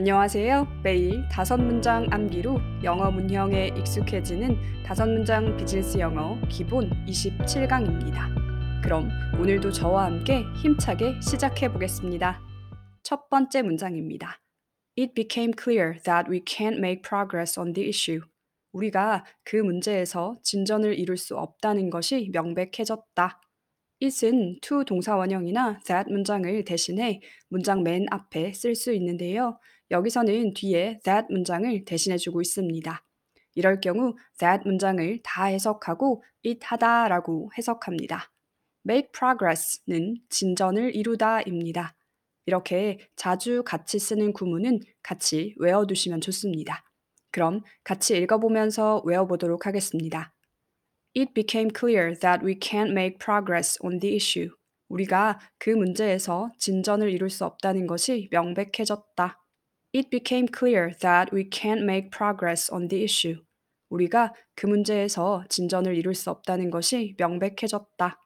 안녕하세요. 매일 다섯 문장 암기로 영어 문형에 익숙해지는 다섯 문장 비즈니스 영어 기본 27강입니다. 그럼 오늘도 저와 함께 힘차게 시작해 보겠습니다. 첫 번째 문장입니다. It became clear that we can't make progress on the issue. 우리가 그 문제에서 진전을 이룰 수 없다는 것이 명백해졌다. It은 to 동사 원형이나 that 문장을 대신해 문장 맨 앞에 쓸 수 있는데요. 여기서는 뒤에 that 문장을 대신해 주고 있습니다. 이럴 경우 that 문장을 다 해석하고 it 하다라고 해석합니다. make progress는 진전을 이루다입니다. 이렇게 자주 같이 쓰는 구문은 같이 외워두시면 좋습니다. 그럼 같이 읽어보면서 외워보도록 하겠습니다. It became clear that we can't make progress on the issue. 우리가 그 문제에서 진전을 이룰 수 없다는 것이 명백해졌다. It became clear that we can't make progress on the issue. 우리가 그 문제에서 진전을 이룰 수 없다는 것이 명백해졌다.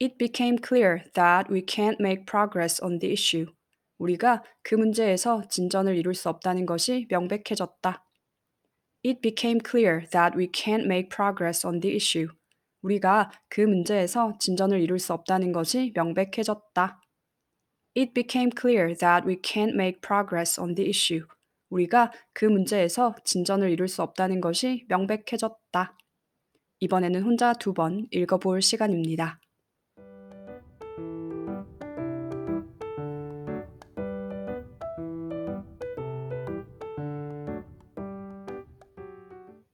It became clear that we can't make progress on the issue. 우리가 그 문제에서 진전을 이룰 수 없다는 것이 명백해졌다. It became clear that we can't make progress on the issue. 우리가 그 문제에서 진전을 이룰 수 없다는 것이 명백해졌다. It became clear that we can't make progress on the issue. 우리가 그 문제에서 진전을 이룰 수 없다는 것이 명백해졌다. 이번에는 혼자 두 번 읽어볼 시간입니다.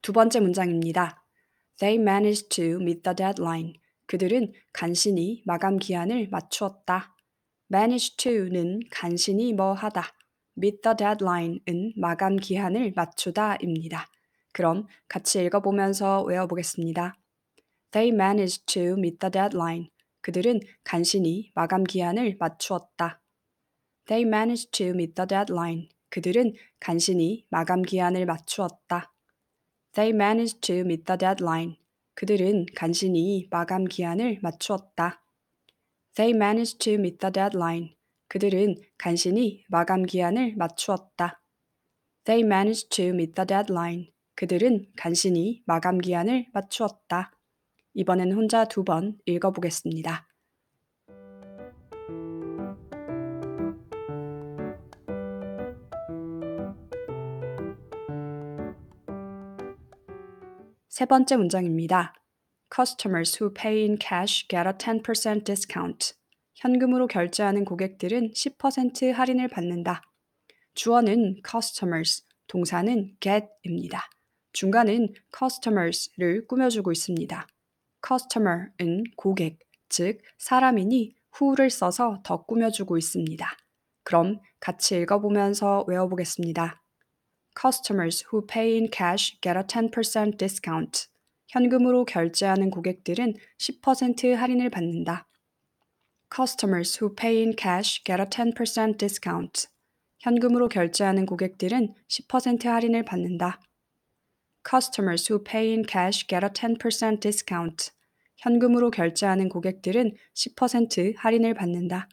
두 번째 문장입니다. They managed to meet the deadline. 그들은 간신히 마감 기한을 맞추었다. manage to는 간신히 뭐 하다. meet the deadline은 마감 기한을 맞추다입니다. 그럼 같이 읽어보면서 외워보겠습니다. They managed to meet the deadline. 그들은 간신히 마감 기한을 맞추었다. They managed to meet the deadline. 그들은 간신히 마감 기한을 맞추었다. They managed to meet the deadline. 그들은 간신히 마감 기한을 맞추었다. They managed to meet the deadline. 그들은 간신히 마감 기한을 맞추었다. They managed to meet the deadline. 그들은 간신히 마감 기한을 맞추었다. 이번엔 혼자 두 번 읽어보겠습니다. 세 번째 문장입니다. Customers who pay in cash get a 10% discount. 현금으로 결제하는 고객들은 10% 할인을 받는다. 주어는 customers, 동사는 get입니다. 중간은 customers를 꾸며주고 있습니다. customer은 고객, 즉 사람이니 who를 써서 더 꾸며주고 있습니다. 그럼 같이 읽어보면서 외워보겠습니다. Customers who pay in cash get a 10% discount. 현금으로 결제하는 고객들은 10% 할인을 받는다. Customers who pay in cash get a 10% discount. 현금으로 결제하는 고객들은 10% 할인을 받는다. Customers who pay in cash get a 10% discount. 현금으로 결제하는 고객들은 10% 할인을 받는다.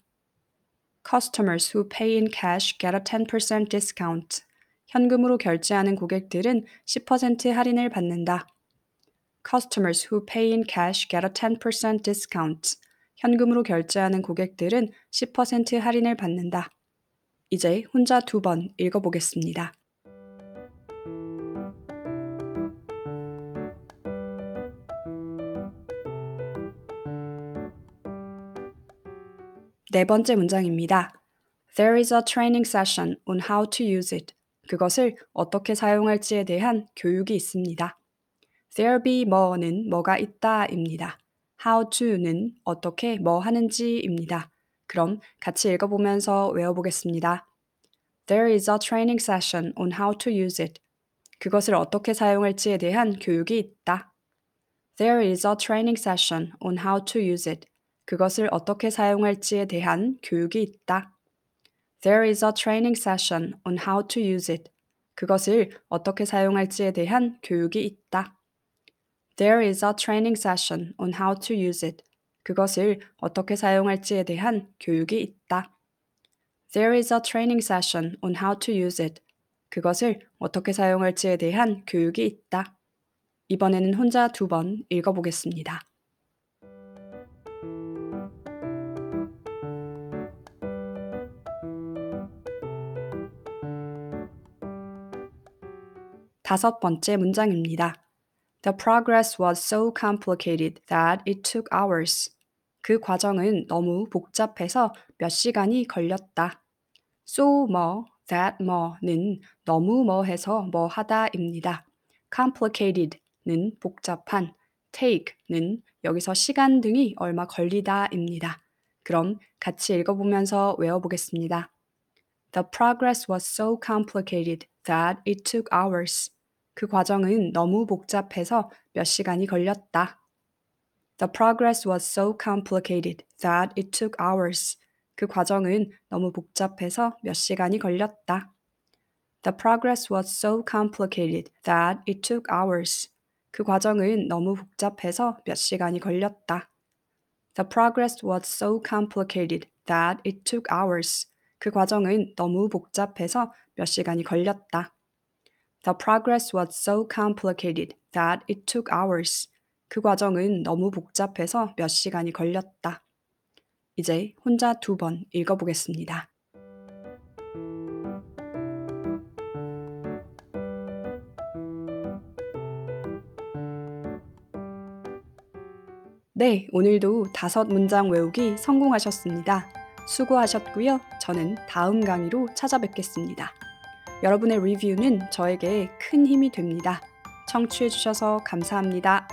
Customers who pay in cash get a 10% discount. 현금으로 결제하는 고객들은 10% 할인을 받는다. Customers who pay in cash get a 10% discount. 현금으로 결제하는 고객들은 10% 할인을 받는다. 이제 혼자 두 번 읽어보겠습니다. 네 번째 문장입니다. There is a training session on how to use it. 그것을 어떻게 사용할지에 대한 교육이 있습니다. There be 뭐는 뭐가 있다입니다. How to는 어떻게 뭐 하는지입니다. 그럼 같이 읽어보면서 외워보겠습니다. There is a training session on how to use it. 그것을 어떻게 사용할지에 대한 교육이 있다. There is a training session on how to use it. 그것을 어떻게 사용할지에 대한 교육이 있다. There is a training session on how to use it. 그것을 어떻게 사용할지에 대한 교육이 있다. There is a training session on how to use it. 그것을 어떻게 사용할지에 대한 교육이 있다. There is a training session on how to use it. 그것을 어떻게 사용할지에 대한 교육이 있다. 이번에는 혼자 두 번 읽어보겠습니다. 다섯 번째 문장입니다. The progress was so complicated that it took hours. 그 과정은 너무 복잡해서 몇 시간이 걸렸다. so 뭐, that 뭐는 너무 뭐 해서 뭐 하다입니다. complicated는 복잡한, take는 여기서 시간 등이 얼마 걸리다입니다. 그럼 같이 읽어보면서 외워보겠습니다. The progress was so complicated that it took hours. 그 과정은 너무 복잡해서 몇 시간이 걸렸다. The progress was so complicated that it took hours. 그 과정은 너무 복잡해서 몇 시간이 걸렸다. The progress was so complicated that it took hours. 그 과정은 너무 복잡해서 몇 시간이 걸렸다. The progress was so complicated that it took hours. 그 과정은 너무 복잡해서 몇 시간이 걸렸다. The progress was so complicated that it took hours. 그 과정은 너무 복잡해서 몇 시간이 걸렸다. 이제 혼자 두 번 읽어보겠습니다. 네, 오늘도 다섯 문장 외우기 성공하셨습니다. 수고하셨고요. 저는 다음 강의로 찾아뵙겠습니다. 여러분의 리뷰는 저에게 큰 힘이 됩니다. 청취해주셔서 감사합니다.